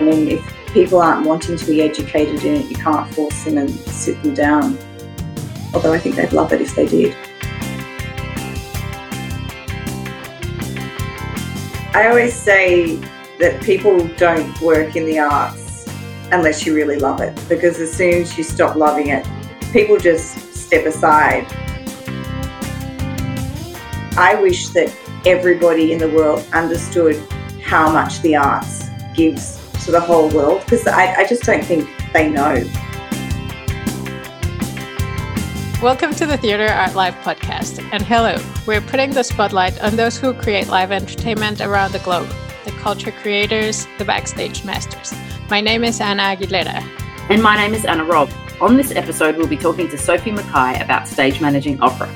I mean, if people aren't wanting to be educated in it, you can't force them and sit them down. Although I think they'd love it if they did. I always say that people don't work in the arts unless you really love it, because as soon as you stop loving it, people just step aside. I wish that everybody in the world understood how much the arts gives to the whole world because I, I just don't think they know. Welcome to the Theatre Art Life podcast. And hello, we're putting the spotlight on those who create live entertainment around the globe the culture creators, the backstage masters. My name is Anna Aguilera. And my name is Anna Robb. On this episode, we'll be talking to Sophie Mackay about stage managing opera.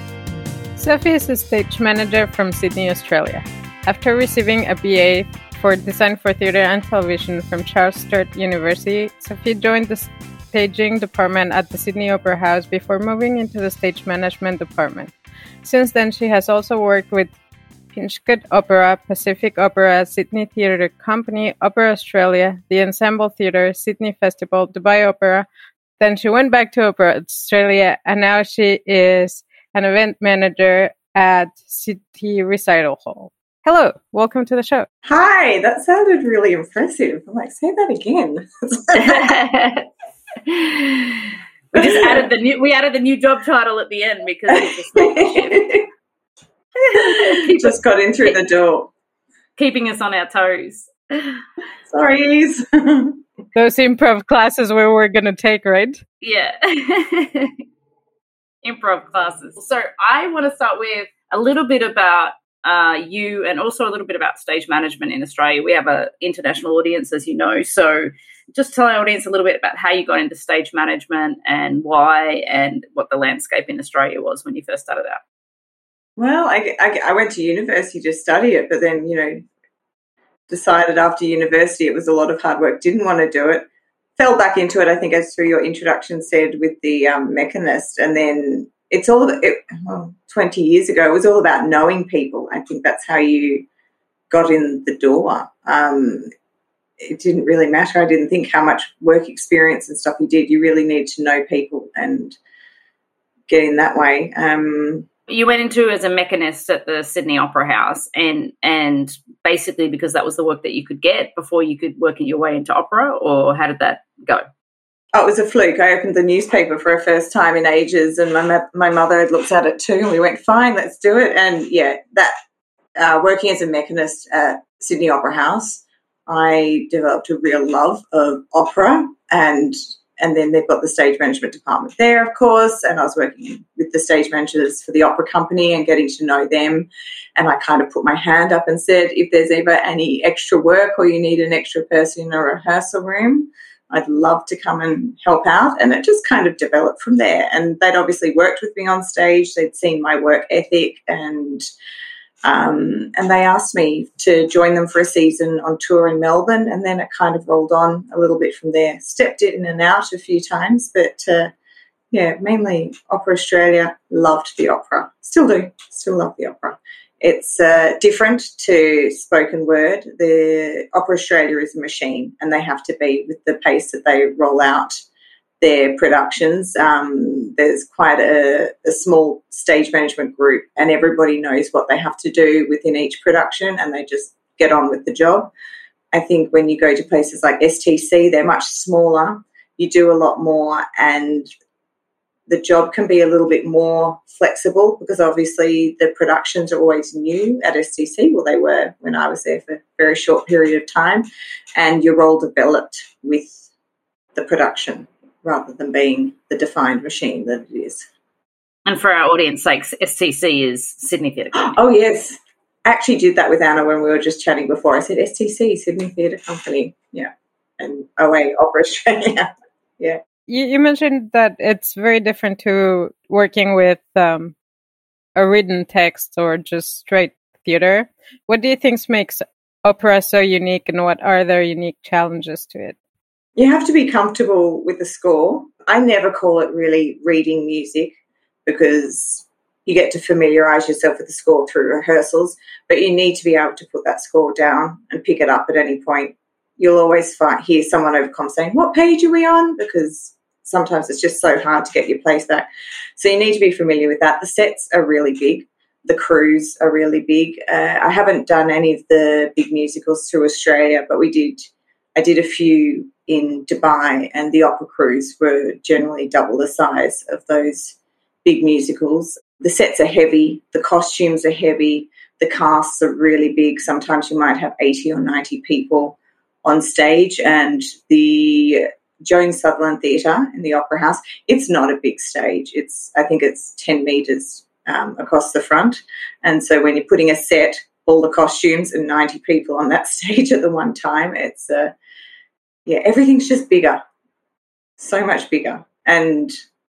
Sophie is a stage manager from Sydney, Australia. After receiving a BA for Design for Theatre and Television from Charles Sturt University, Sophie joined the staging department at the Sydney Opera House before moving into the stage management department. Since then, she has also worked with Pinchgut Opera, Pacific Opera, Sydney Theatre Company, Opera Australia, the Ensemble Theatre, Sydney Festival, Dubai Opera. Then she went back to Opera Australia, and now she is an event manager at City Recital Hall. Hello, welcome to the show. Hi, that sounded really impressive. I'm like, say that again. we just added the new we added the new job title at the end because he just got in through the door, keeping us on our toes. Sorry. Those improv classes where we're going to take, right? Yeah. improv classes. So I want to start with a little bit about uh, you and also a little bit about stage management in Australia. We have an international audience, as you know. So just tell our audience a little bit about how you got into stage management and why and what the landscape in Australia was when you first started out. Well, I, I, I went to university to study it, but then, you know, decided after university it was a lot of hard work, didn't want to do it. Fell back into it, I think, as through your introduction said, with the um, mechanist, and then it's all about, it, well, 20 years ago, it was all about knowing people. I think that's how you got in the door. Um, it didn't really matter. I didn't think how much work experience and stuff you did. You really need to know people and get in that way. Um, you went into as a mechanist at the Sydney Opera House, and and basically because that was the work that you could get before you could work your way into opera, or how did that go? Oh, it was a fluke. I opened the newspaper for a first time in ages, and my my mother had looked at it too, and we went, "Fine, let's do it." And yeah, that uh, working as a mechanist at Sydney Opera House, I developed a real love of opera, and and then they've got the stage management department there, of course. And I was working with the stage managers for the opera company and getting to know them. And I kind of put my hand up and said, if there's ever any extra work or you need an extra person in a rehearsal room, I'd love to come and help out. And it just kind of developed from there. And they'd obviously worked with me on stage, they'd seen my work ethic, and um, and they asked me to join them for a season on tour in Melbourne. And then it kind of rolled on a little bit from there. Stepped in and out a few times, but uh, yeah, mainly Opera Australia. Loved the opera. Still do. Still love the opera. It's uh, different to spoken word. The Opera Australia is a machine, and they have to be with the pace that they roll out their productions. Um, there's quite a, a, small stage management group, and everybody knows what they have to do within each production, and they just get on with the job. I think when you go to places like STC, they're much smaller. You do a lot more, and the job can be a little bit more flexible because obviously the productions are always new at STC. Well, they were when I was there for a very short period of time, and your role developed with the production rather than being the defined machine that it is. And for our audience sakes, STC is Sydney Theatre Company. Oh, yes. I actually did that with Anna when we were just chatting before. I said STC, Sydney Theatre Company. Yeah. And OA, Opera Australia. yeah. You, you, mentioned that it's very different to working with um, a written text or just straight theater. What do you think makes opera so unique and what are their unique challenges to it? You have to be comfortable with the score. I never call it really reading music because you get to familiarize yourself with the score through rehearsals, but you need to be able to put that score down and pick it up at any point you'll always find, hear someone over com saying, What page are we on? Because sometimes it's just so hard to get your place back. So you need to be familiar with that. The sets are really big. The crews are really big. Uh, I haven't done any of the big musicals through Australia, but we did. I did a few in Dubai, and the opera crews were generally double the size of those big musicals. The sets are heavy, the costumes are heavy, the casts are really big. Sometimes you might have 80 or 90 people on stage, and the Joan Sutherland Theatre in the Opera House, it's not a big stage. It's I think it's 10 metres um, across the front. And so when you're putting a set, all the costumes and 90 people on that stage at the one time, it's, uh, yeah, everything's just bigger, so much bigger. And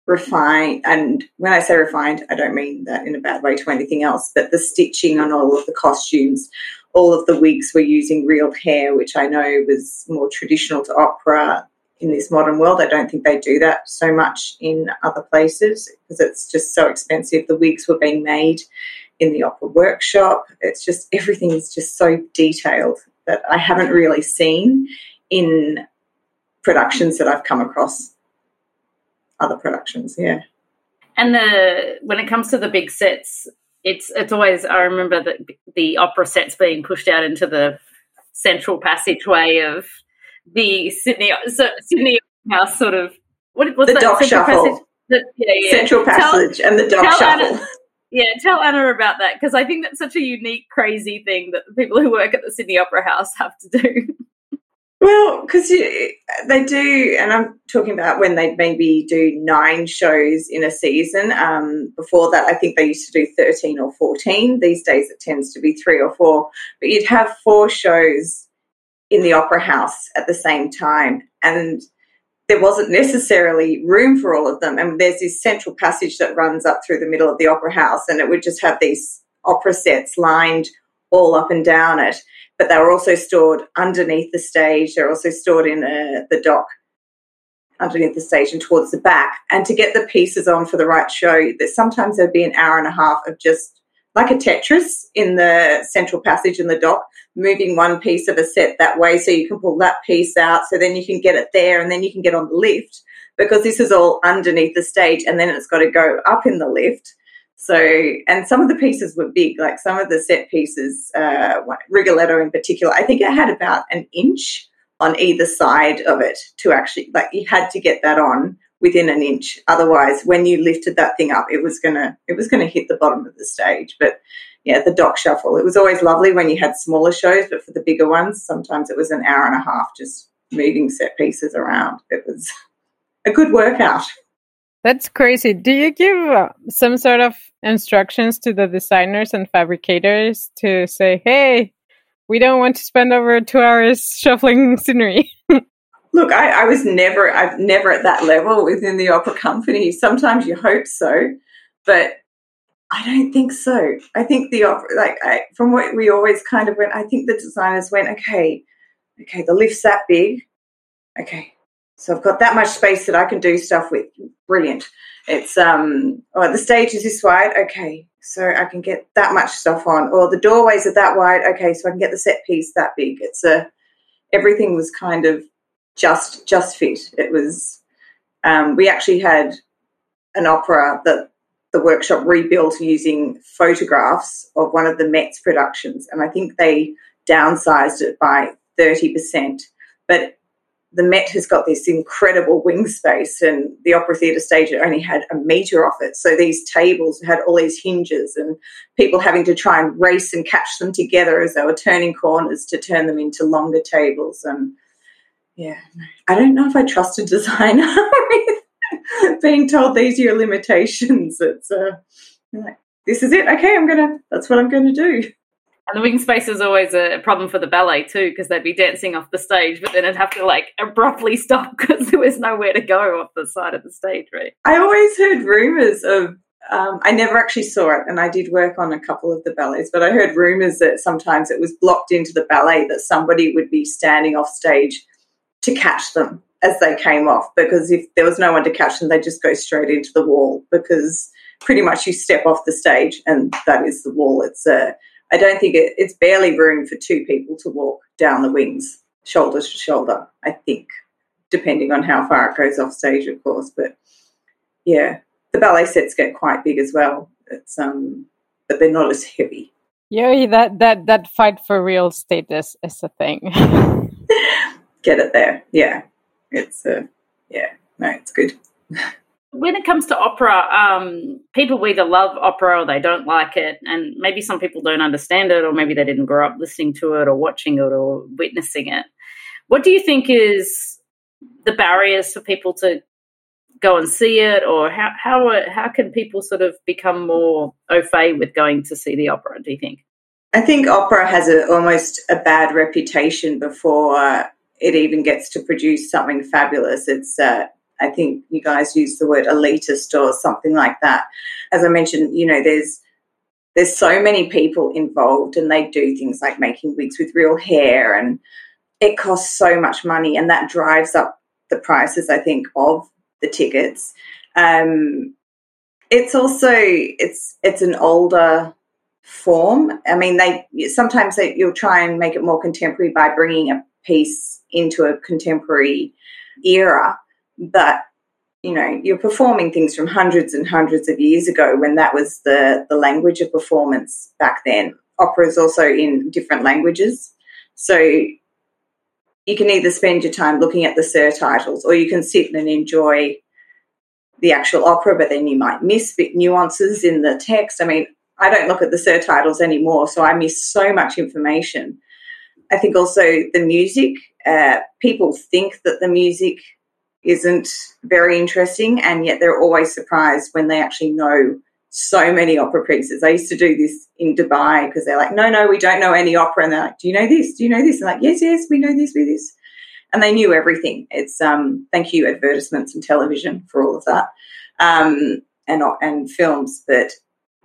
refined and when i say refined i don't mean that in a bad way to anything else but the stitching on all of the costumes all of the wigs were using real hair which i know was more traditional to opera in this modern world i don't think they do that so much in other places because it's just so expensive the wigs were being made in the opera workshop it's just everything is just so detailed that i haven't really seen in productions that i've come across other productions. Yeah. And the when it comes to the big sets, it's it's always I remember that the opera sets being pushed out into the central passageway of the Sydney so Sydney House sort of what what's the that dock shuffle. The, yeah, yeah. Central passage tell, and the dock shuffle. Anna, yeah, tell Anna about that because I think that's such a unique, crazy thing that the people who work at the Sydney Opera House have to do. Well, because they do, and I'm talking about when they maybe do nine shows in a season. Um, before that, I think they used to do 13 or 14. These days, it tends to be three or four. But you'd have four shows in the opera house at the same time. And there wasn't necessarily room for all of them. And there's this central passage that runs up through the middle of the opera house, and it would just have these opera sets lined all up and down it but they were also stored underneath the stage. They're also stored in uh, the dock underneath the stage and towards the back. And to get the pieces on for the right show, that sometimes there'd be an hour and a half of just like a Tetris in the central passage in the dock, moving one piece of a set that way so you can pull that piece out so then you can get it there and then you can get on the lift. Because this is all underneath the stage and then it's got to go up in the lift. So, and some of the pieces were big, like some of the set pieces, uh, Rigoletto in particular, I think it had about an inch on either side of it to actually, like, you had to get that on within an inch. Otherwise, when you lifted that thing up, it was gonna, it was gonna hit the bottom of the stage. But yeah, the dock shuffle. It was always lovely when you had smaller shows, but for the bigger ones, sometimes it was an hour and a half just moving set pieces around. It was a good workout. That's crazy. Do you give uh, some sort of instructions to the designers and fabricators to say, hey, we don't want to spend over two hours shuffling scenery? Look, I, I, was never, I've never at that level within the opera company. Sometimes you hope so, but I don't think so. I think the opera, like I, from what we always kind of went, I think the designers went, okay, okay, the lift's that big. Okay, so I've got that much space that I can do stuff with. Brilliant. It's um oh the stage is this wide, okay. So I can get that much stuff on. Or the doorways are that wide, okay, so I can get the set piece that big. It's a everything was kind of just just fit. It was um, we actually had an opera that the workshop rebuilt using photographs of one of the Met's productions, and I think they downsized it by 30%. But the Met has got this incredible wing space, and the Opera Theatre stage only had a metre off it. So these tables had all these hinges, and people having to try and race and catch them together as they were turning corners to turn them into longer tables. And yeah, I don't know if I trust a designer being told these are your limitations. It's uh, like, this is it. Okay, I'm gonna. That's what I'm going to do. And the wing space is always a problem for the ballet too, because they'd be dancing off the stage, but then it'd have to like abruptly stop because there was nowhere to go off the side of the stage, right? I always heard rumors of. Um, I never actually saw it, and I did work on a couple of the ballets, but I heard rumors that sometimes it was blocked into the ballet that somebody would be standing off stage to catch them as they came off, because if there was no one to catch them, they'd just go straight into the wall because pretty much you step off the stage and that is the wall. It's a I don't think it, it's barely room for two people to walk down the wings shoulder to shoulder, I think, depending on how far it goes off stage, of course. But yeah, the ballet sets get quite big as well. It's um, but they're not as heavy. Yeah, that that that fight for real status is a thing. get it there, yeah. It's uh, yeah, no, it's good. when it comes to opera, um, people either love opera or they don't like it, and maybe some people don't understand it, or maybe they didn't grow up listening to it or watching it or witnessing it. What do you think is the barriers for people to go and see it, or how how how can people sort of become more au fait with going to see the opera? Do you think? I think opera has a, almost a bad reputation before it even gets to produce something fabulous. It's uh, I think you guys use the word elitist or something like that. As I mentioned, you know, there's there's so many people involved and they do things like making wigs with real hair and it costs so much money and that drives up the prices i think of the tickets um, it's also it's it's an older form i mean they sometimes they, you'll try and make it more contemporary by bringing a piece into a contemporary era. But you know you're performing things from hundreds and hundreds of years ago when that was the the language of performance back then. Opera is also in different languages. So you can either spend your time looking at the surtitles or you can sit and enjoy the actual opera but then you might miss bit nuances in the text. I mean i don't look at the surtitles anymore so i miss so much information i think also the music uh, people think that the music isn't very interesting, and yet they're always surprised when they actually know so many opera pieces. I used to do this in Dubai because they're like, no, no, we don't know any opera. And they're like, do you know this? Do you know this? And like, yes, yes, we know this, we this. And they knew everything. It's um, thank you advertisements and television for all of that, um, and and films. But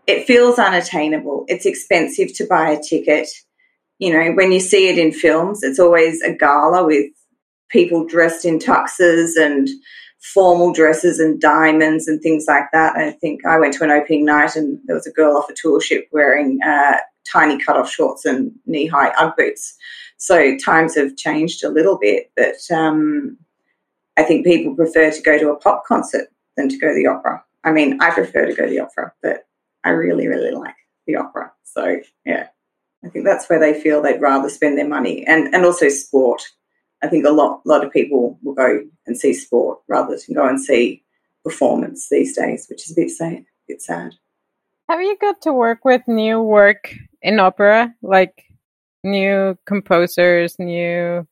it feels unattainable. It's expensive to buy a ticket. You know, when you see it in films, it's always a gala with people dressed in tuxes and formal dresses and diamonds and things like that. I think I went to an opening night and there was a girl off a tour ship wearing uh, tiny cut-off shorts and knee-high UGG boots. So times have changed a little bit, but um, I think people prefer to go to a pop concert than to go to the opera. I mean, I prefer to go to the opera, but I really, really like the opera. So yeah, I think that's where they feel they'd rather spend their money, and and also sport. I think a lot, lot of people will go and see sport rather than go and see performance these days, which is a bit sad. A bit sad. Have you got to work with new work in opera, like new composers, new,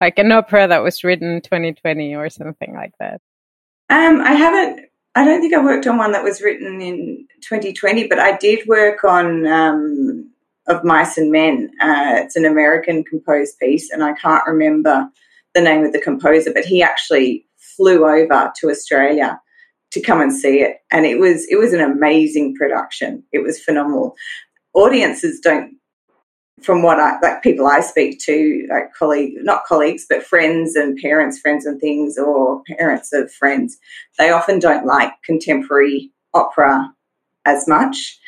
like an opera that was written 2020 or something like that? Um, I haven't. I don't think I worked on one that was written in 2020, but I did work on um, of Mice and Men. Uh, it's an American composed piece, and I can't remember the name of the composer, but he actually flew over to Australia to come and see it, and it was it was an amazing production. It was phenomenal. Audiences don't, from what I like, people I speak to, like colleague, not colleagues, but friends and parents, friends and things, or parents of friends, they often don't like contemporary opera as much.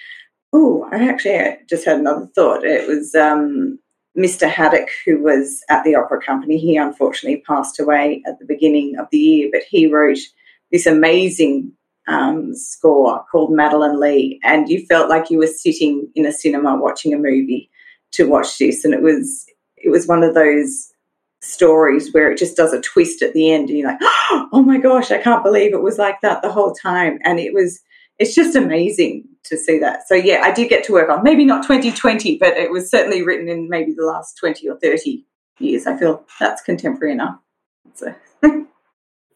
Oh, I actually just had another thought. It was um, Mr. Haddock, who was at the opera company. He unfortunately passed away at the beginning of the year, but he wrote this amazing um, score called Madeline Lee, and you felt like you were sitting in a cinema watching a movie to watch this, and it was it was one of those stories where it just does a twist at the end, and you're like, oh my gosh, I can't believe it was like that the whole time, and it was it's just amazing to see that. So yeah, I did get to work on maybe not 2020, but it was certainly written in maybe the last 20 or 30 years. I feel that's contemporary enough. So.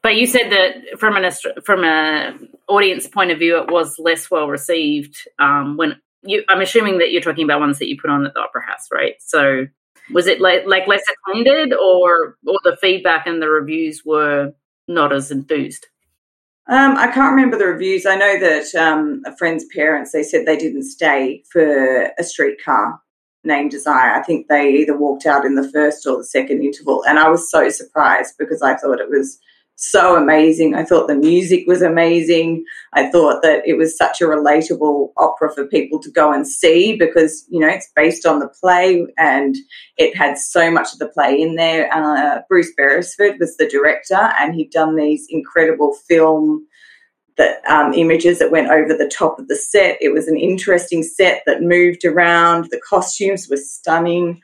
but you said that from an from a audience point of view, it was less well received. Um, when you, I'm assuming that you're talking about ones that you put on at the Opera House, right? So was it like, like less attended, or or the feedback and the reviews were not as enthused? Um, I can't remember the reviews. I know that um, a friend's parents they said they didn't stay for a streetcar named Desire. I think they either walked out in the first or the second interval, and I was so surprised because I thought it was so amazing. I thought the music was amazing. I thought that it was such a relatable opera for people to go and see because, you know, it's based on the play and it had so much of the play in there. Uh, Bruce Beresford was the director and he'd done these incredible film that um, images that went over the top of the set. It was an interesting set that moved around. The costumes were stunning.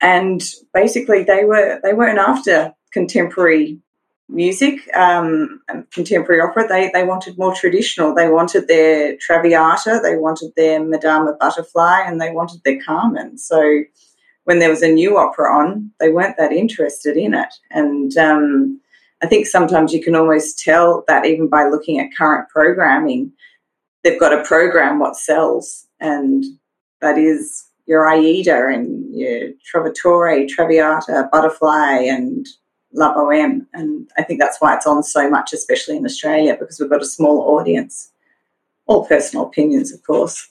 And basically they were they weren't after contemporary music, um, contemporary opera. They they wanted more traditional. They wanted their Traviata, they wanted their Madama Butterfly, and they wanted their Carmen. So when there was a new opera on, they weren't that interested in it. And um, I think sometimes you can almost tell that even by looking at current programming, they've got a program what sells, and that is your Aida and your Trovatore, Traviata, Butterfly, and La Bohème. And I think that's why it's on so much, especially in Australia, because we've got a small audience. All personal opinions, of course.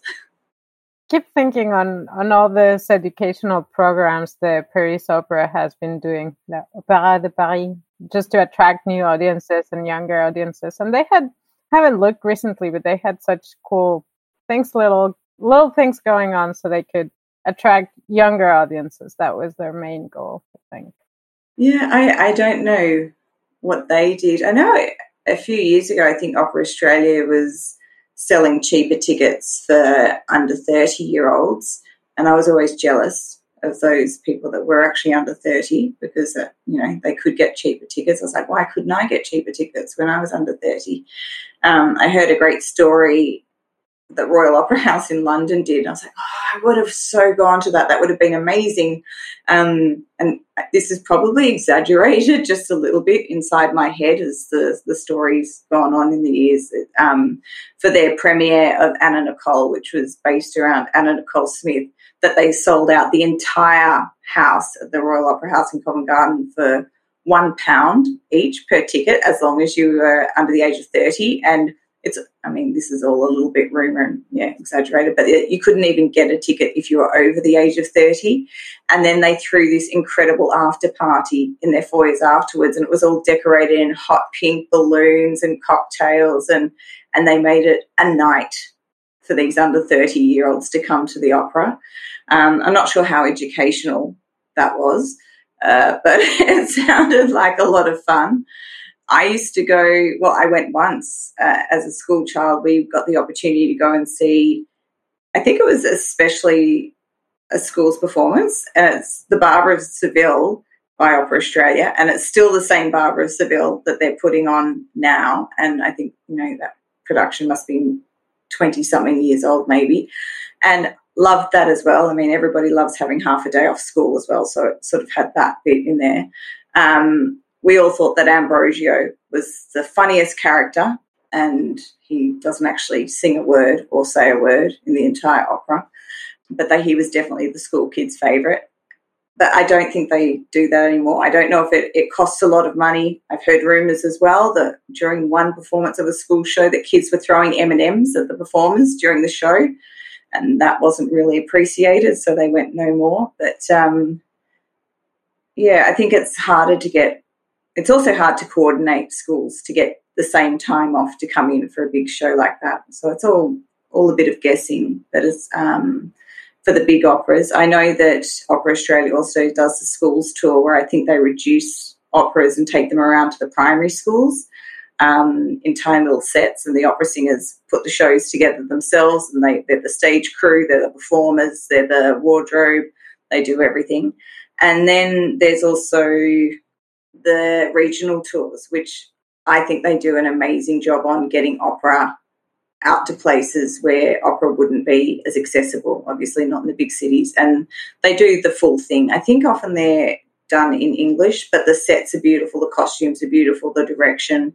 Keep thinking on, on all those educational programs the Paris Opera has been doing, the Opéra de Paris, just to attract new audiences and younger audiences. And they had haven't looked recently, but they had such cool things, little little things going on, so they could attract younger audiences. That was their main goal, I think. Yeah, I, I don't know what they did. I know a few years ago, I think Opera Australia was selling cheaper tickets for under 30 year olds. And I was always jealous of those people that were actually under 30 because, uh, you know, they could get cheaper tickets. I was like, why couldn't I get cheaper tickets when I was under 30? Um, I heard a great story that Royal Opera House in London did. I was like, oh, I would have so gone to that. That would have been amazing. Um, and this is probably exaggerated just a little bit inside my head as the, the story's gone on in the years. Um, for their premiere of Anna Nicole, which was based around Anna Nicole Smith, that they sold out the entire house at the Royal Opera House in Covent Garden for one pound each per ticket, as long as you were under the age of 30. And it's i mean this is all a little bit rumor and yeah exaggerated but you couldn't even get a ticket if you were over the age of 30 and then they threw this incredible after party in their foyers afterwards and it was all decorated in hot pink balloons and cocktails and and they made it a night for these under 30 year olds to come to the opera. Um, i'm not sure how educational that was uh, but it sounded like a lot of fun I used to go, well, I went once uh, as a school child. We got the opportunity to go and see, I think it was especially a school's performance, and it's The Barber of Seville by Opera Australia, and it's still the same Barber of Seville that they're putting on now. And I think, you know, that production must be 20 something years old, maybe. And loved that as well. I mean, everybody loves having half a day off school as well, so it sort of had that bit in there. Um, we all thought that Ambrogio was the funniest character, and he doesn't actually sing a word or say a word in the entire opera, but that he was definitely the school kids' favourite. But I don't think they do that anymore. I don't know if it, it costs a lot of money. I've heard rumours as well that during one performance of a school show, that kids were throwing M and M's at the performers during the show, and that wasn't really appreciated. So they went no more. But um, yeah, I think it's harder to get it's also hard to coordinate schools to get the same time off to come in for a big show like that. So it's all all a bit of guessing. That is um, for the big operas. I know that Opera Australia also does the schools tour, where I think they reduce operas and take them around to the primary schools um, in tiny little sets, and the opera singers put the shows together themselves, and they, they're the stage crew, they're the performers, they're the wardrobe, they do everything. And then there's also the regional tours, which I think they do an amazing job on getting opera out to places where opera wouldn't be as accessible, obviously not in the big cities. And they do the full thing. I think often they're done in English, but the sets are beautiful, the costumes are beautiful, the direction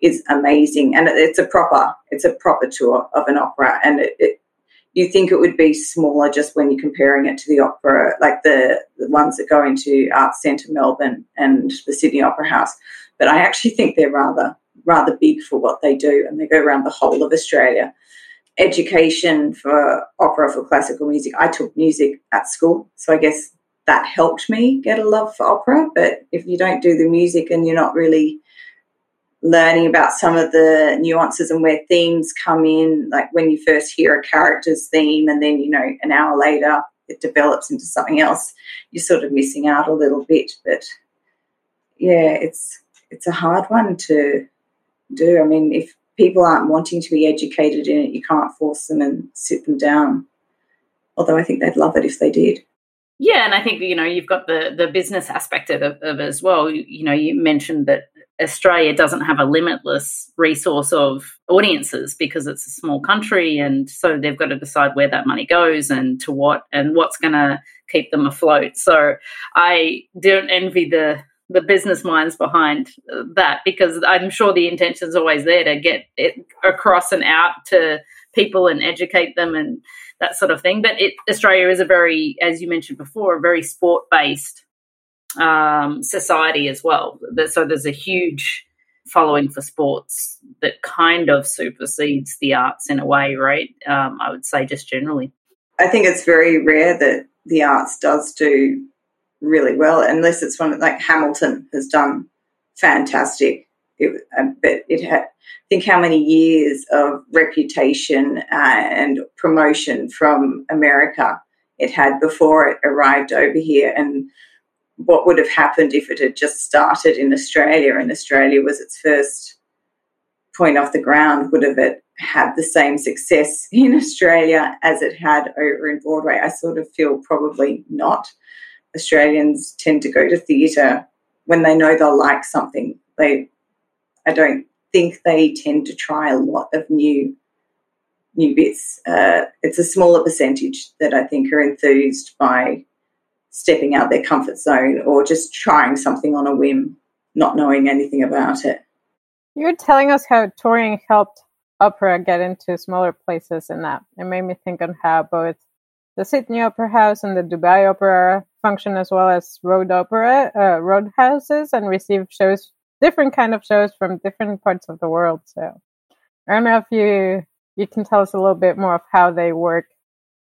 is amazing. And it's a proper, it's a proper tour of an opera. And it, it you think it would be smaller just when you're comparing it to the opera, like the, the ones that go into Arts Centre Melbourne and the Sydney Opera House. But I actually think they're rather rather big for what they do, and they go around the whole of Australia. Education for opera for classical music. I took music at school, so I guess that helped me get a love for opera. But if you don't do the music and you're not really learning about some of the nuances and where themes come in, like when you first hear a character's theme and then, you know, an hour later it develops into something else, you're sort of missing out a little bit. But yeah, it's it's a hard one to do. I mean, if people aren't wanting to be educated in it, you can't force them and sit them down. Although I think they'd love it if they did. Yeah, and I think you know you've got the the business aspect of, of it as well. You, you know, you mentioned that Australia doesn't have a limitless resource of audiences because it's a small country, and so they've got to decide where that money goes and to what and what's going to keep them afloat. So I don't envy the the business minds behind that because I'm sure the intention is always there to get it across and out to people and educate them and that sort of thing. But it, Australia is a very, as you mentioned before, a very sport based um, society as well. So there's a huge following for sports that kind of supersedes the arts in a way, right? Um, I would say just generally. I think it's very rare that the arts does do really well, unless it's one like Hamilton has done fantastic. It, uh, but it had, think how many years of reputation uh, and promotion from America it had before it arrived over here, and what would have happened if it had just started in Australia and Australia was its first point off the ground? Would have it had the same success in Australia as it had over in Broadway? I sort of feel probably not. Australians tend to go to theatre when they know they'll like something. They, I don't think they tend to try a lot of new new bits. Uh, it's a smaller percentage that I think are enthused by stepping out their comfort zone or just trying something on a whim, not knowing anything about it. You're telling us how touring helped opera get into smaller places, and that it made me think on how both the Sydney Opera House and the Dubai Opera function as well as road opera, uh, road houses, and receive shows, different kind of shows from different parts of the world. So I don't know if you you can tell us a little bit more of how they work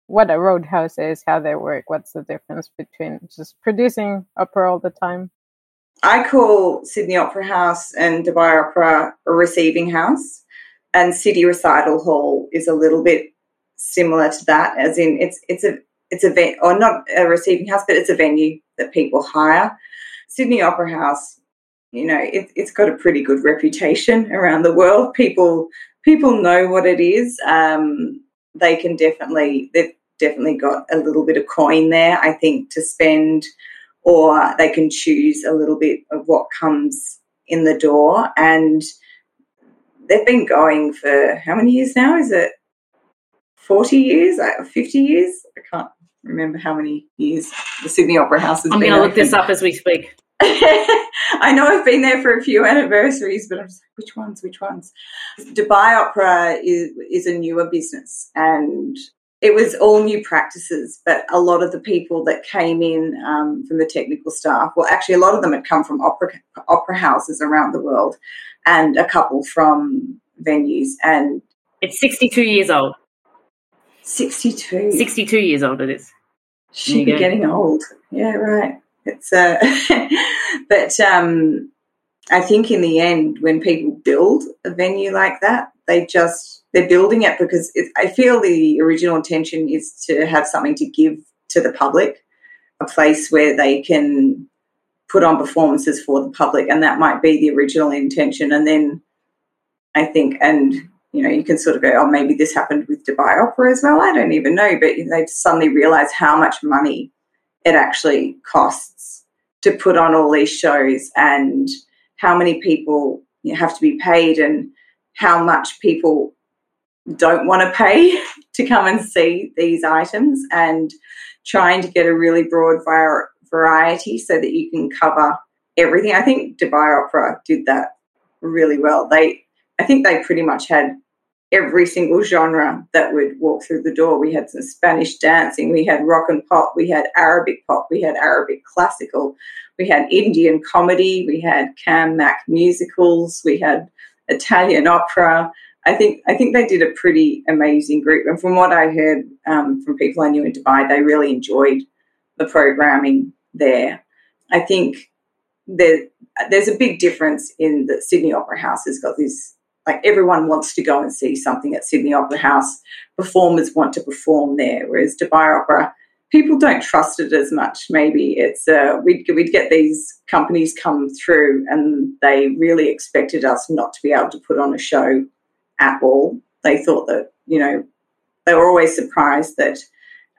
what a roadhouse is, how they work, what's the difference between just producing opera all the time? I call Sydney Opera House and Dubai Opera a receiving house, and City Recital Hall is a little bit similar to that, as in it's it's a it's a ven- or not a receiving house, but it's a venue that people hire. Sydney Opera House, you know, it, it's got a pretty good reputation around the world. People people know what it is. Um, they can definitely they've definitely got a little bit of coin there, I think, to spend, or they can choose a little bit of what comes in the door. And they've been going for how many years now? Is it 40 years, uh, 50 years? I can't remember how many years the Sydney Opera House has I'm been. I'm going to look this up as we speak. I know I've been there for a few anniversaries, but I'm just like, which ones? Which ones? Dubai Opera is is a newer business, and it was all new practices. But a lot of the people that came in um, from the technical staff, well, actually, a lot of them had come from opera opera houses around the world, and a couple from venues. And it's 62 years old. 62. 62 years old it is. She'd be getting old. Yeah, right. It's uh, but um, I think in the end, when people build a venue like that, they just they're building it because it, I feel the original intention is to have something to give to the public, a place where they can put on performances for the public, and that might be the original intention. And then I think, and you know, you can sort of go, oh, maybe this happened with Dubai Opera as well. I don't even know, but they suddenly realize how much money it actually costs to put on all these shows and how many people have to be paid and how much people don't want to pay to come and see these items and trying to get a really broad variety so that you can cover everything. I think Dubai Opera did that really well. They I think they pretty much had every single genre that would walk through the door. We had some Spanish dancing, we had rock and pop, we had Arabic pop, we had Arabic classical, we had Indian comedy, we had Cam Mac musicals, we had Italian opera. I think I think they did a pretty amazing group, and from what I heard um, from people I knew in Dubai, they really enjoyed the programming there. I think there, there's a big difference in the Sydney Opera House has got this like everyone wants to go and see something at Sydney Opera House. Performers want to perform there, whereas Dubai Opera, people don't trust it as much. Maybe it's uh, we'd we'd get these companies come through and they really expected us not to be able to put on a show at all. They thought that you know they were always surprised that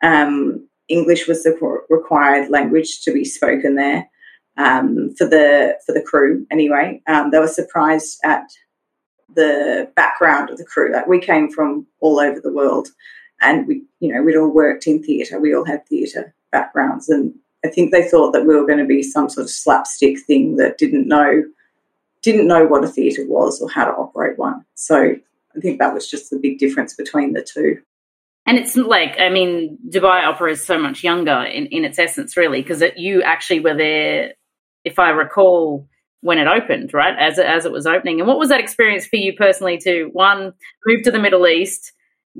um, English was the required language to be spoken there um, for the for the crew. Anyway, um, they were surprised at the background of the crew. Like we came from all over the world, and we, you know, we'd all worked in theatre. We all had theatre backgrounds, and I think they thought that we were going to be some sort of slapstick thing that didn't know didn't know what a theatre was or how to operate one. So I think that was just the big difference between the two. And it's like, I mean, Dubai Opera is so much younger in, in its essence, really, because you actually were there, if I recall, when it opened, right? As it, as it was opening. And what was that experience for you personally to one move to the Middle East,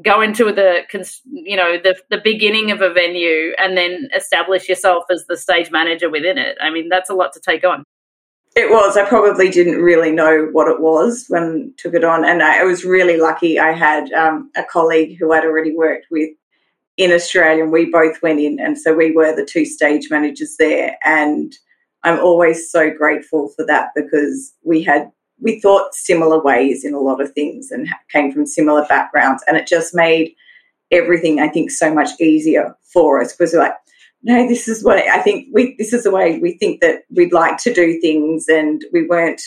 go into the you know the the beginning of a venue, and then establish yourself as the stage manager within it? I mean, that's a lot to take on. It was. I probably didn't really know what it was when took it on, and I, I was really lucky. I had um, a colleague who I'd already worked with in Australia, and we both went in, and so we were the two stage managers there, and I'm always so grateful for that because we had we thought similar ways in a lot of things and came from similar backgrounds, and it just made everything I think so much easier for us because like no, this is what I think we this is the way we think that we'd like to do things, and we weren't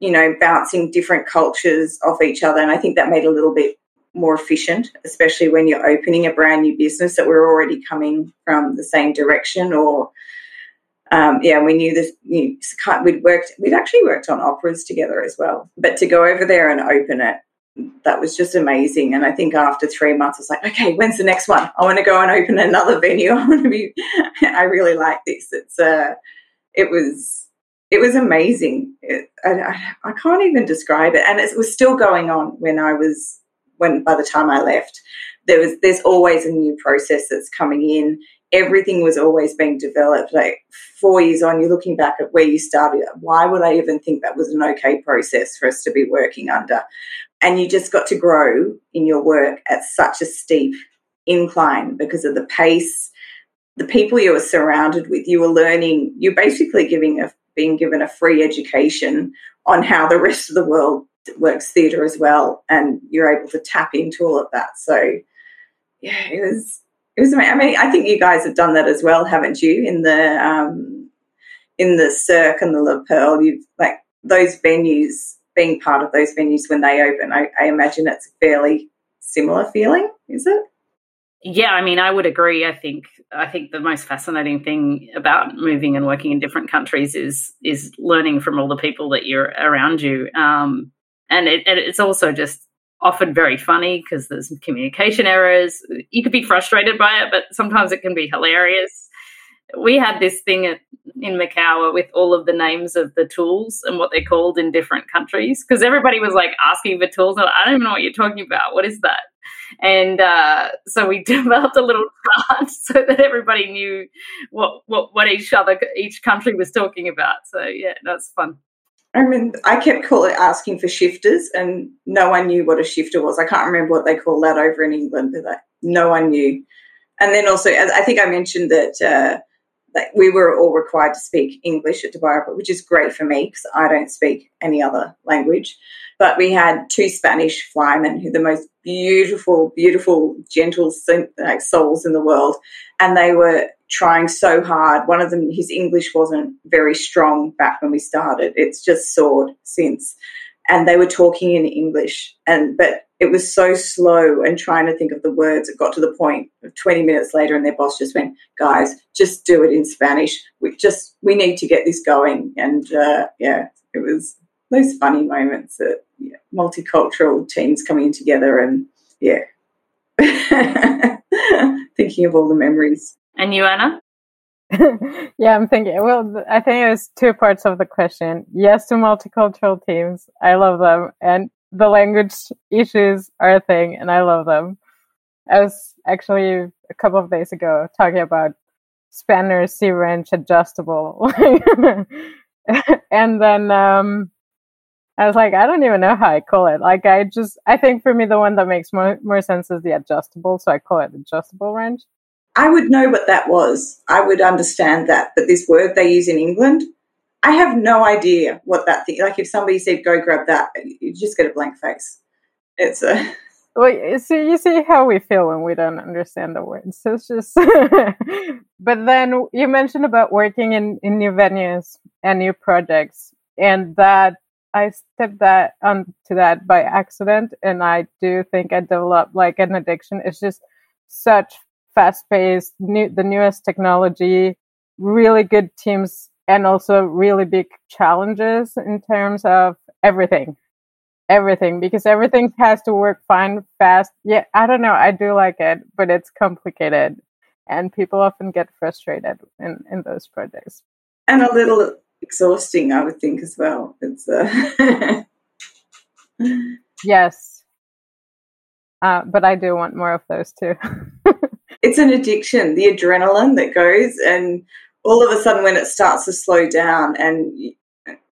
you know bouncing different cultures off each other, and I think that made a little bit more efficient, especially when you're opening a brand new business that we're already coming from the same direction or um, yeah, we knew this. You know, we'd worked. We'd actually worked on operas together as well. But to go over there and open it, that was just amazing. And I think after three months, I was like, okay, when's the next one? I want to go and open another venue. I want to be. I really like this. It's uh, it was it was amazing. It, I, I can't even describe it. And it was still going on when I was when by the time I left. There was there's always a new process that's coming in everything was always being developed. Like four years on, you're looking back at where you started. Why would I even think that was an okay process for us to be working under? And you just got to grow in your work at such a steep incline because of the pace, the people you were surrounded with. You were learning. You're basically giving a being given a free education on how the rest of the world works theatre as well, and you're able to tap into all of that. So, yeah, it was it was. I mean, I think you guys have done that as well, haven't you? In the um, in the Cirque and the La Perle, you've like those venues. Being part of those venues when they open, I, I imagine it's a fairly similar feeling. Is it? Yeah, I mean, I would agree. I think I think the most fascinating thing about moving and working in different countries is is learning from all the people that you're around you, um, and it, it's also just often very funny because there's communication errors. You could be frustrated by it, but sometimes it can be hilarious. We had this thing at, in Macau with all of the names of the tools and what they're called in different countries because everybody was like asking for tools. And I don't even know what you're talking about. What is that? And uh, so we developed a little chart so that everybody knew what, what what each other each country was talking about. So yeah, that's fun. I mean, I kept calling asking for shifters, and no one knew what a shifter was. I can't remember what they call that over in England, but no one knew. And then also, I think I mentioned that uh, that we were all required to speak English at Dubai which is great for me because I don't speak any other language. But we had two Spanish flymen who are the most beautiful, beautiful, gentle like souls in the world, and they were trying so hard. One of them, his English wasn't very strong back when we started. It's just soared since. And they were talking in English, and but it was so slow and trying to think of the words. It got to the point of 20 minutes later, and their boss just went, "Guys, just do it in Spanish. We just we need to get this going." And uh, yeah, it was those funny moments that yeah, multicultural teams coming together, and yeah, thinking of all the memories. And you, Anna? yeah, I'm thinking. Well, I think it was two parts of the question. Yes, to multicultural teams. I love them. And the language issues are a thing, and I love them. I was actually a couple of days ago talking about spanner, sea wrench adjustable. and then um, I was like, I don't even know how I call it. Like, I just, I think for me, the one that makes more, more sense is the adjustable. So I call it adjustable wrench. I would know what that was. I would understand that. But this word they use in England, I have no idea what that thing, like if somebody said, go grab that, you just get a blank face. It's a. Well, you see, you see how we feel when we don't understand the words. So it's just. but then you mentioned about working in, in new venues and new projects, and that I stepped that onto that by accident, and I do think I developed like an addiction. It's just such fast paced, new, the newest technology, really good teams, and also really big challenges in terms of everything, everything because everything has to work fine, fast. Yeah, I don't know. I do like it, but it's complicated, and people often get frustrated in in those projects. And a little exhausting, I would think as well. It's uh... yes, uh, but I do want more of those too. it's an addiction. The adrenaline that goes, and all of a sudden, when it starts to slow down, and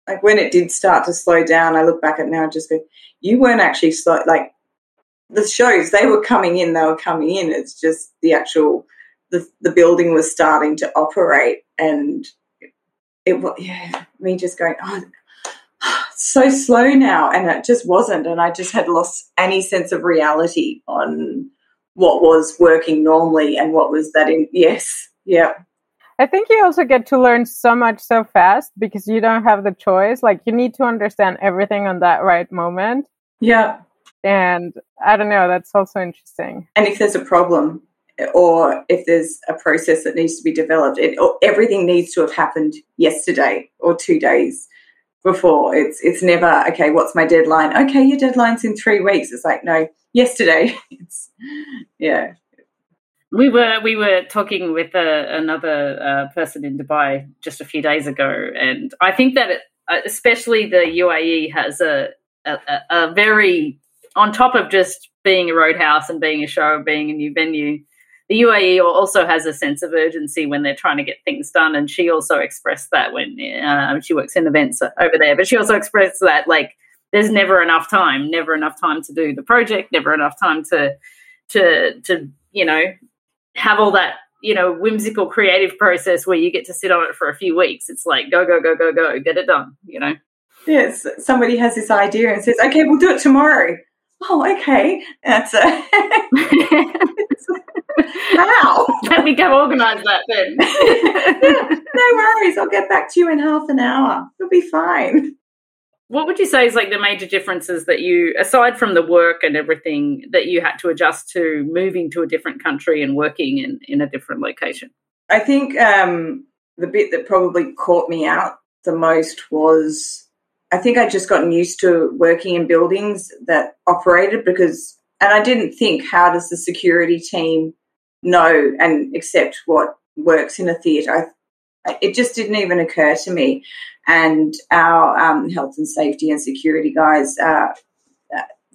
like when it did start to slow down, I look back at now and just go, "You weren't actually slow." Like the shows, they were coming in, they were coming in. It's just the actual the the building was starting to operate, and it was yeah, me just going, oh, so slow now, and it just wasn't, and I just had lost any sense of reality on what was working normally and what was that in yes, yeah. I think you also get to learn so much so fast because you don't have the choice. Like you need to understand everything on that right moment. Yeah. And I don't know, that's also interesting. And if there's a problem, or if there's a process that needs to be developed. It, everything needs to have happened yesterday or two days before. It's it's never okay. What's my deadline? Okay, your deadline's in three weeks. It's like no, yesterday. It's yeah. We were we were talking with uh, another uh, person in Dubai just a few days ago, and I think that it, uh, especially the UAE has a, a, a very on top of just being a roadhouse and being a show, being a new venue the UAE also has a sense of urgency when they're trying to get things done, and she also expressed that when uh, she works in events over there. But she also expressed that like there's never enough time, never enough time to do the project, never enough time to to to you know have all that you know whimsical creative process where you get to sit on it for a few weeks. It's like go go go go go, get it done. You know. Yes, somebody has this idea and says, "Okay, we'll do it tomorrow." Oh, okay. That's a How? Let me go organise that then. yeah, no worries. I'll get back to you in half an hour. It'll be fine. What would you say is like the major differences that you, aside from the work and everything, that you had to adjust to moving to a different country and working in, in a different location? I think um, the bit that probably caught me out the most was I think I'd just gotten used to working in buildings that operated because, and I didn't think, how does the security team know and accept what works in a theatre. It just didn't even occur to me. And our um, health and safety and security guys, uh,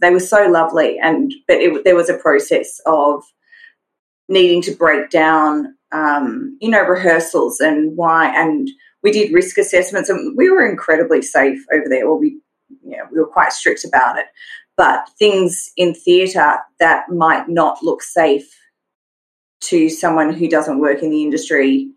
they were so lovely. And but it, there was a process of needing to break down, um, you know, rehearsals and why. And we did risk assessments, and we were incredibly safe over there. Well, we, you know, we were quite strict about it. But things in theatre that might not look safe to someone who doesn't work in the industry,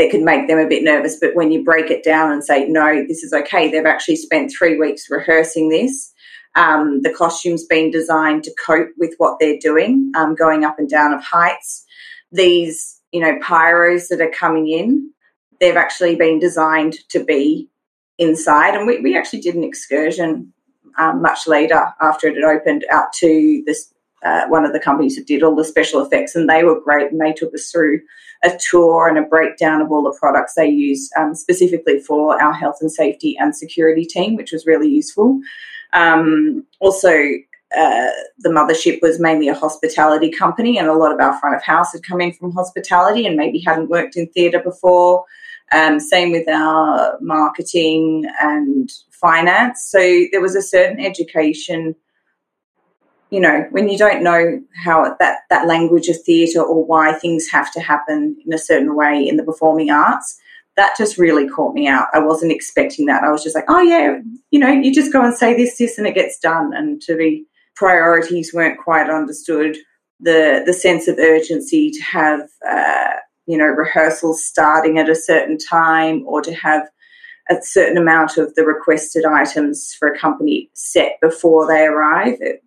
it could make them a bit nervous. But when you break it down and say, no, this is okay, they've actually spent three weeks rehearsing this. Um, the costume's been designed to cope with what they're doing, um, going up and down of heights. These, you know, pyros that are coming in, they've actually been designed to be inside. And we, we actually did an excursion um, much later after it had opened out to this uh, one of the companies that did all the special effects, and they were great. And they took us through a tour and a breakdown of all the products they use um, specifically for our health and safety and security team, which was really useful. Um, also, uh, the mothership was mainly a hospitality company, and a lot of our front of house had come in from hospitality and maybe hadn't worked in theatre before. Um, same with our marketing and finance. So there was a certain education you know, when you don't know how that, that language of theatre or why things have to happen in a certain way in the performing arts, that just really caught me out. I wasn't expecting that. I was just like, oh yeah, you know, you just go and say this, this, and it gets done. And to be priorities weren't quite understood. The the sense of urgency to have uh, you know rehearsals starting at a certain time or to have a certain amount of the requested items for a company set before they arrive. It,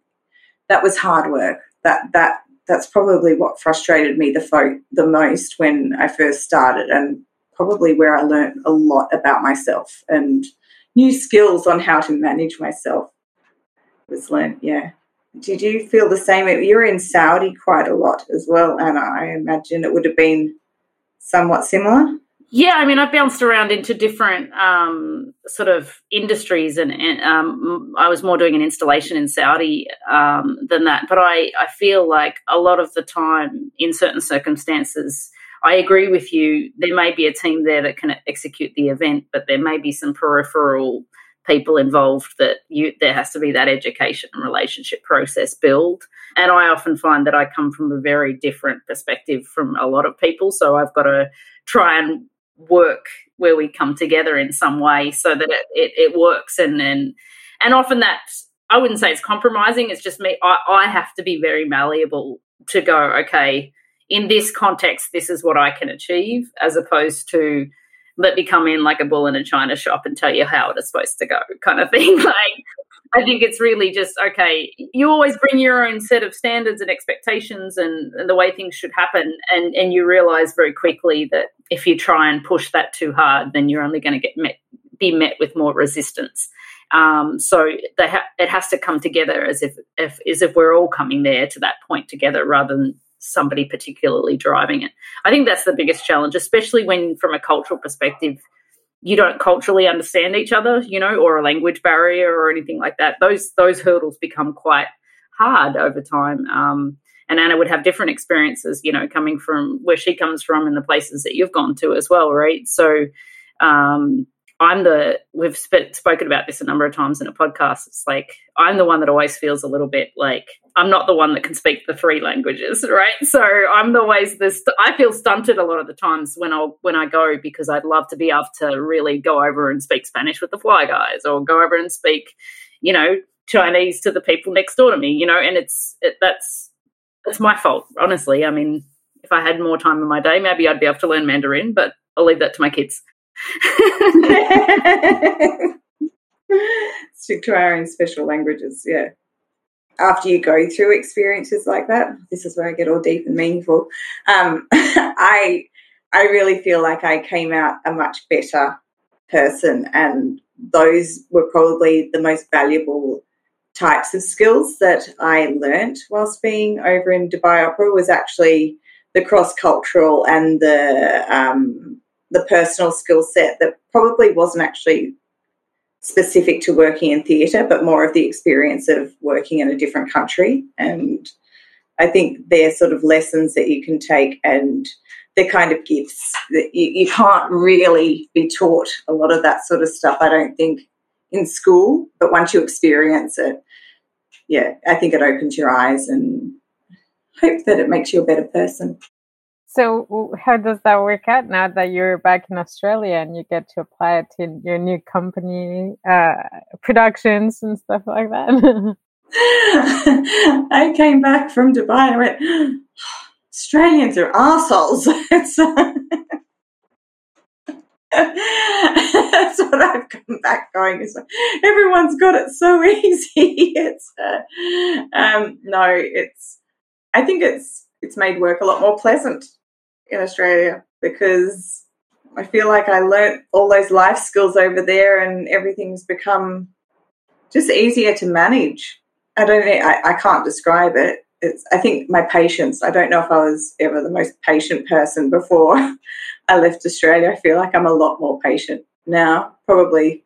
that was hard work. That that that's probably what frustrated me the fo- the most when I first started, and probably where I learned a lot about myself and new skills on how to manage myself was learned. Yeah. Did you feel the same? You were in Saudi quite a lot as well, and I imagine it would have been somewhat similar. Yeah, I mean, I've bounced around into different um, sort of industries, and, and um, I was more doing an installation in Saudi um, than that. But I, I feel like a lot of the time, in certain circumstances, I agree with you. There may be a team there that can execute the event, but there may be some peripheral people involved that you there has to be that education and relationship process build and i often find that i come from a very different perspective from a lot of people so i've got to try and work where we come together in some way so that it, it, it works and and and often that I wouldn't say it's compromising. It's just me. I, I have to be very malleable to go. Okay, in this context, this is what I can achieve, as opposed to let me come in like a bull in a china shop and tell you how it is supposed to go, kind of thing. like I think it's really just okay. You always bring your own set of standards and expectations and, and, the way things should happen, and and you realize very quickly that if you try and push that too hard, then you're only going to get met be met with more resistance. Um, so ha- it has to come together as if, if as if we're all coming there to that point together, rather than somebody particularly driving it. I think that's the biggest challenge, especially when from a cultural perspective you don't culturally understand each other, you know, or a language barrier or anything like that. Those those hurdles become quite hard over time. Um, and Anna would have different experiences, you know, coming from where she comes from and the places that you've gone to as well, right? So um, I'm the we've sp- spoken about this a number of times in a podcast. It's like I'm the one that always feels a little bit like I'm not the one that can speak the three languages, right? So I'm always this. I feel stunted a lot of the times when I when I go because I'd love to be able to really go over and speak Spanish with the fly guys, or go over and speak, you know, Chinese to the people next door to me, you know. And it's it, that's that's my fault, honestly. I mean, if I had more time in my day, maybe I'd be able to learn Mandarin, but I'll leave that to my kids. Stick to our own special languages, yeah. After you go through experiences like that, this is where I get all deep and meaningful. Um, I I really feel like I came out a much better person, and those were probably the most valuable types of skills that I learnt whilst being over in Dubai Opera was actually the cross cultural and the um, the personal skill set that probably wasn't actually specific to working in theatre, but more of the experience of working in a different country. And I think they're sort of lessons that you can take and they're kind of gifts that you, you can't really be taught a lot of that sort of stuff, I don't think, in school. But once you experience it, yeah, I think it opens your eyes and hope that it makes you a better person. So, how does that work out now that you're back in Australia and you get to apply it in your new company uh, productions and stuff like that? I came back from Dubai and went, Australians are assholes. Uh, that's what I've come back going. Like, everyone's got it so easy. It's uh, um, no, it's. I think it's it's made work a lot more pleasant in Australia because I feel like I learnt all those life skills over there and everything's become just easier to manage. I don't I, I can't describe it. It's, I think my patience, I don't know if I was ever the most patient person before I left Australia. I feel like I'm a lot more patient now, probably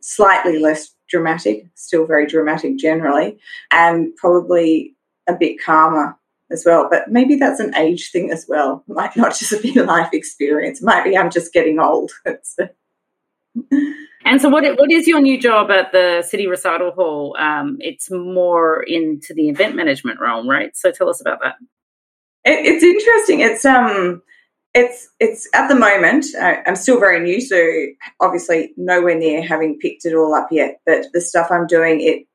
slightly less dramatic, still very dramatic generally, and probably a bit calmer as well. But maybe that's an age thing as well. It might not just be life experience. Maybe I'm just getting old. and so, what what is your new job at the City Recital Hall? Um, it's more into the event management realm, right? So, tell us about that. It, it's interesting. It's um, it's it's at the moment I, I'm still very new, so obviously nowhere near having picked it all up yet. But the stuff I'm doing, it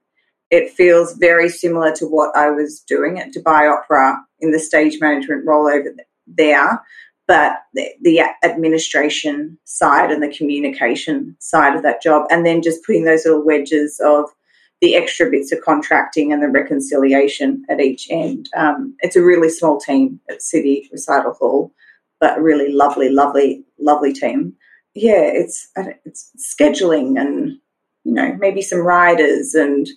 it feels very similar to what I was doing at Dubai Opera in the stage management role over there. But the, the administration side and the communication side of that job, and then just putting those little wedges of the extra bits of contracting and the reconciliation at each end. Um, it's a really small team at City Recital Hall, but a really lovely, lovely, lovely team. Yeah, it's it's scheduling and you know maybe some riders and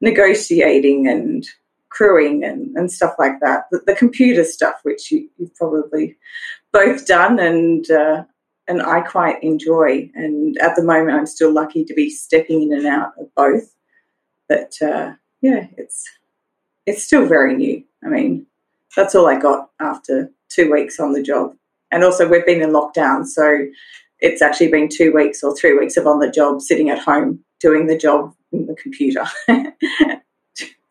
negotiating and crewing and, and stuff like that. The, the computer stuff, which you, have probably both done and uh, and I quite enjoy. And at the moment, I'm still lucky to be stepping in and out of both. But uh, yeah, it's it's still very new. I mean, that's all I got after two weeks on the job. And also, we've been in lockdown, so it's actually been two weeks or three weeks of on the job, sitting at home doing the job the computer.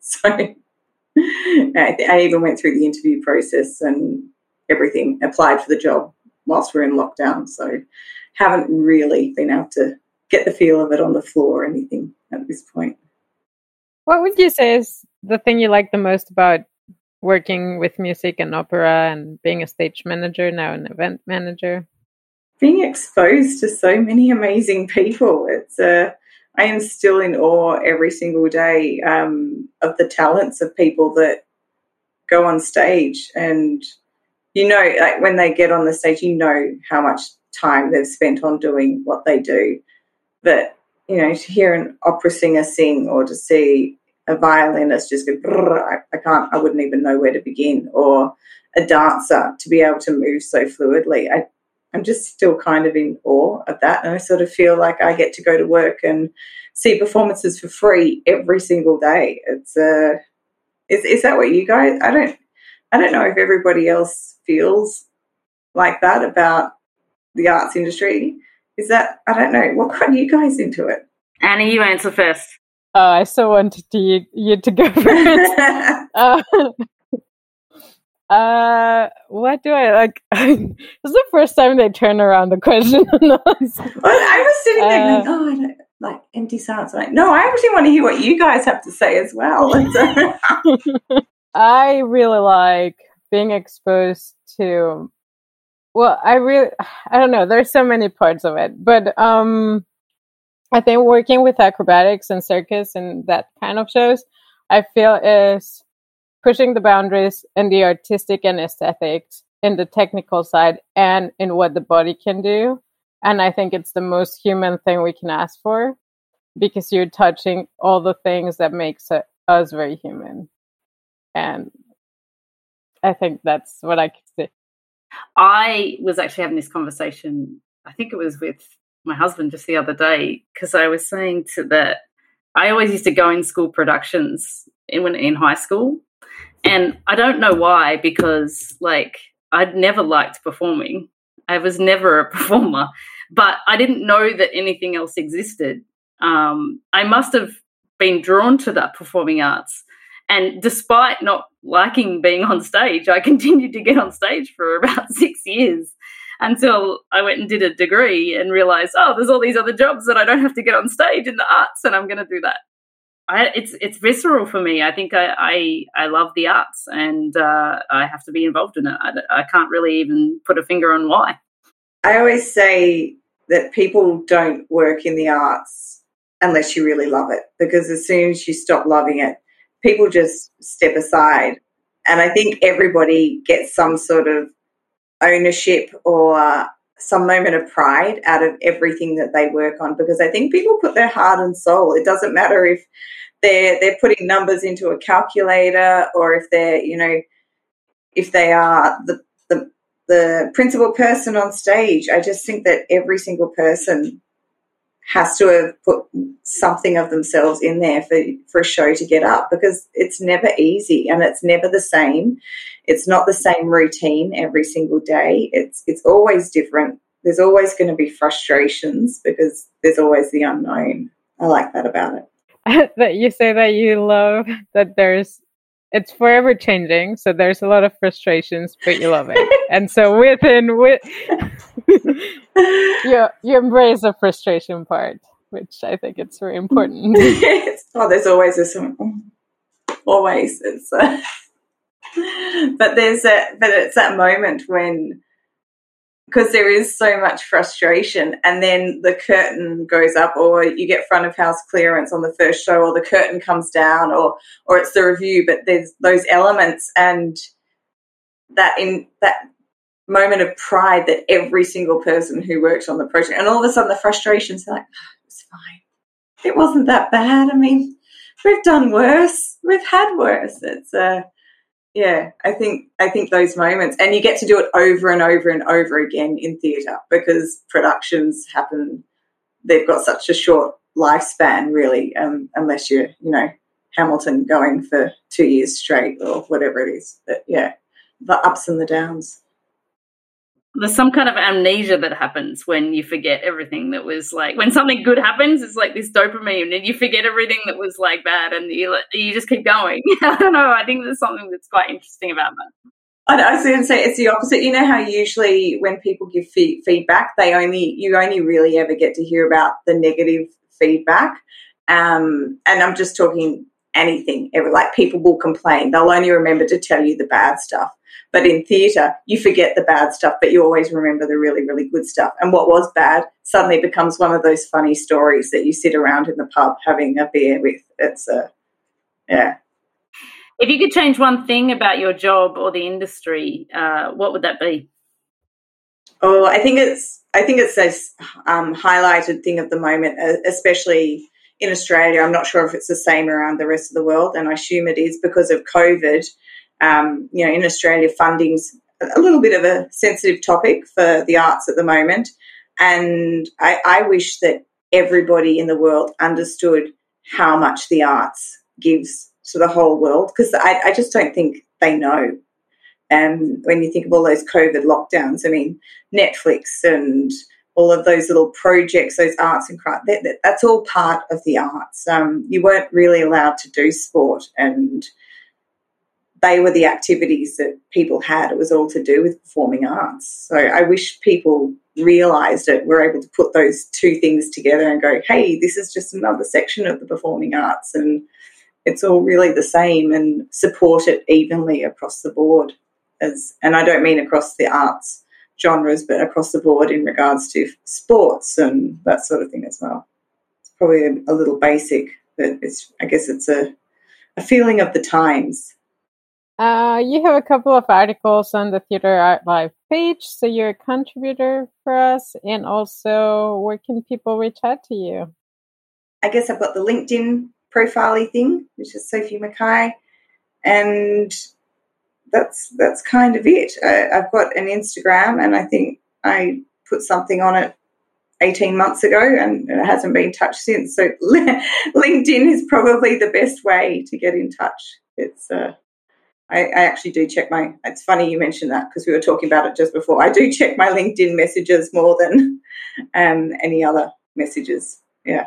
so I, I even went through the interview process and everything, applied for the job whilst we're in lockdown. So haven't really been able to get the feel of it on the floor or anything at this point. What would you say is the thing you like the most about working with music and opera and being a stage manager, now an event manager? Being exposed to so many amazing people. It's a uh, I am still in awe every single day um, of the talents of people that go on stage. And you know, like when they get on the stage, you know how much time they've spent on doing what they do. But you know, to hear an opera singer sing or to see a violinist just go, I, can't, I wouldn't even know where to begin, or a dancer to be able to move so fluidly. I, I'm just still kind of in awe of that. And I sort of feel like I get to go to work and see performances for free every single day. It's uh is is that what you guys I don't I don't know if everybody else feels like that about the arts industry. Is that I don't know. What got you guys into it? Annie, you answer first. Uh, I so wanted to, you to go first. uh, uh, what do I like? this is the first time they turn around the question. well, I was sitting there uh, going, "Oh, like empty silence." Like, no, I actually want to hear what you guys have to say as well. I really like being exposed to. Well, I really, I don't know. There's so many parts of it, but um, I think working with acrobatics and circus and that kind of shows, I feel is pushing the boundaries in the artistic and aesthetics in the technical side and in what the body can do. And I think it's the most human thing we can ask for because you're touching all the things that makes us very human. And I think that's what I could say. I was actually having this conversation, I think it was with my husband just the other day, because I was saying to that I always used to go in school productions in, in high school and I don't know why, because like I'd never liked performing. I was never a performer, but I didn't know that anything else existed. Um, I must have been drawn to that performing arts. And despite not liking being on stage, I continued to get on stage for about six years until I went and did a degree and realized, oh, there's all these other jobs that I don't have to get on stage in the arts, and I'm going to do that. I, it's it's visceral for me. I think I I, I love the arts, and uh, I have to be involved in it. I, I can't really even put a finger on why. I always say that people don't work in the arts unless you really love it, because as soon as you stop loving it, people just step aside. And I think everybody gets some sort of ownership or some moment of pride out of everything that they work on because I think people put their heart and soul. It doesn't matter if they're they're putting numbers into a calculator or if they're you know if they are the the the principal person on stage. I just think that every single person has to have put something of themselves in there for, for a show to get up because it's never easy and it's never the same. It's not the same routine every single day. It's it's always different. There's always going to be frustrations because there's always the unknown. I like that about it. that you say that you love that there's it's forever changing. So there's a lot of frustrations, but you love it. and so within with you you embrace the frustration part, which I think it's very important. oh, there's always a some always it's uh, but there's a but it's that moment when because there is so much frustration and then the curtain goes up or you get front of house clearance on the first show or the curtain comes down or or it's the review but there's those elements and that in that moment of pride that every single person who worked on the project and all of a sudden the frustrations like oh, it's fine. It wasn't that bad. I mean we've done worse. We've had worse. It's uh yeah i think i think those moments and you get to do it over and over and over again in theatre because productions happen they've got such a short lifespan really um, unless you're you know hamilton going for two years straight or whatever it is. But yeah the ups and the downs there's some kind of amnesia that happens when you forget everything that was like when something good happens it's like this dopamine and you forget everything that was like bad and you you just keep going i don't know i think there's something that's quite interesting about that I was going to say it's the opposite. You know how usually when people give fee- feedback, they only you only really ever get to hear about the negative feedback. Um, and I'm just talking anything ever. Like people will complain; they'll only remember to tell you the bad stuff. But in theatre, you forget the bad stuff, but you always remember the really, really good stuff. And what was bad suddenly becomes one of those funny stories that you sit around in the pub having a beer with. It's a, yeah. If you could change one thing about your job or the industry, uh, what would that be? Oh, I think it's I think it's this um, highlighted thing of the moment, especially in Australia. I'm not sure if it's the same around the rest of the world, and I assume it is because of COVID um, you know, in Australia, funding's a little bit of a sensitive topic for the arts at the moment. And I, I wish that everybody in the world understood how much the arts gives to the whole world because I, I, just don't think they know. And when you think of all those COVID lockdowns, I mean, Netflix and all of those little projects, those arts and crafts, that, that, that's all part of the arts. Um, you weren't really allowed to do sport and they were the activities that people had. It was all to do with performing arts. So I wish people realised it, were able to put those two things together and go, hey, this is just another section of the performing arts and it's all really the same and support it evenly across the board. As and I don't mean across the arts genres, but across the board in regards to sports and that sort of thing as well. It's probably a, a little basic, but it's I guess it's a, a feeling of the times uh, you have a couple of articles on the Theatre Art Life page, so you're a contributor for us. And also, where can people reach out to you? I guess I've got the LinkedIn profile thing, which is Sophie Mackay, and that's that's kind of it. I, I've got an Instagram, and I think I put something on it 18 months ago and it hasn't been touched since. So LinkedIn is probably the best way to get in touch. It's uh, I, I, actually do check my. It's funny you mentioned that because we were talking about it just before. I do check my LinkedIn messages more than um, any other messages. Yeah.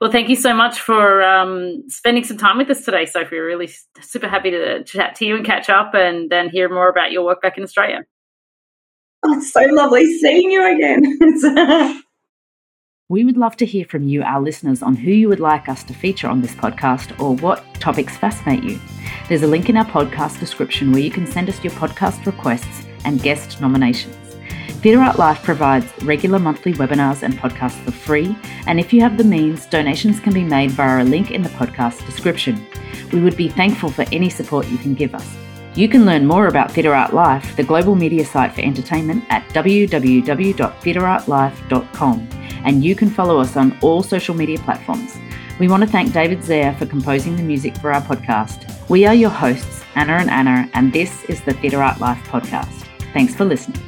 Well, thank you so much for um, spending some time with us today, Sophie. We're really super happy to chat to you and catch up and then hear more about your work back in Australia. Oh, it's so lovely seeing you again. We would love to hear from you, our listeners, on who you would like us to feature on this podcast or what topics fascinate you. There's a link in our podcast description where you can send us your podcast requests and guest nominations. Theatre Art Life provides regular monthly webinars and podcasts for free, and if you have the means, donations can be made via a link in the podcast description. We would be thankful for any support you can give us. You can learn more about Theatre Art Life, the global media site for entertainment, at www.theatreartlife.com and you can follow us on all social media platforms. We want to thank David Zayer for composing the music for our podcast. We are your hosts, Anna and Anna, and this is the Theatre Art Life podcast. Thanks for listening.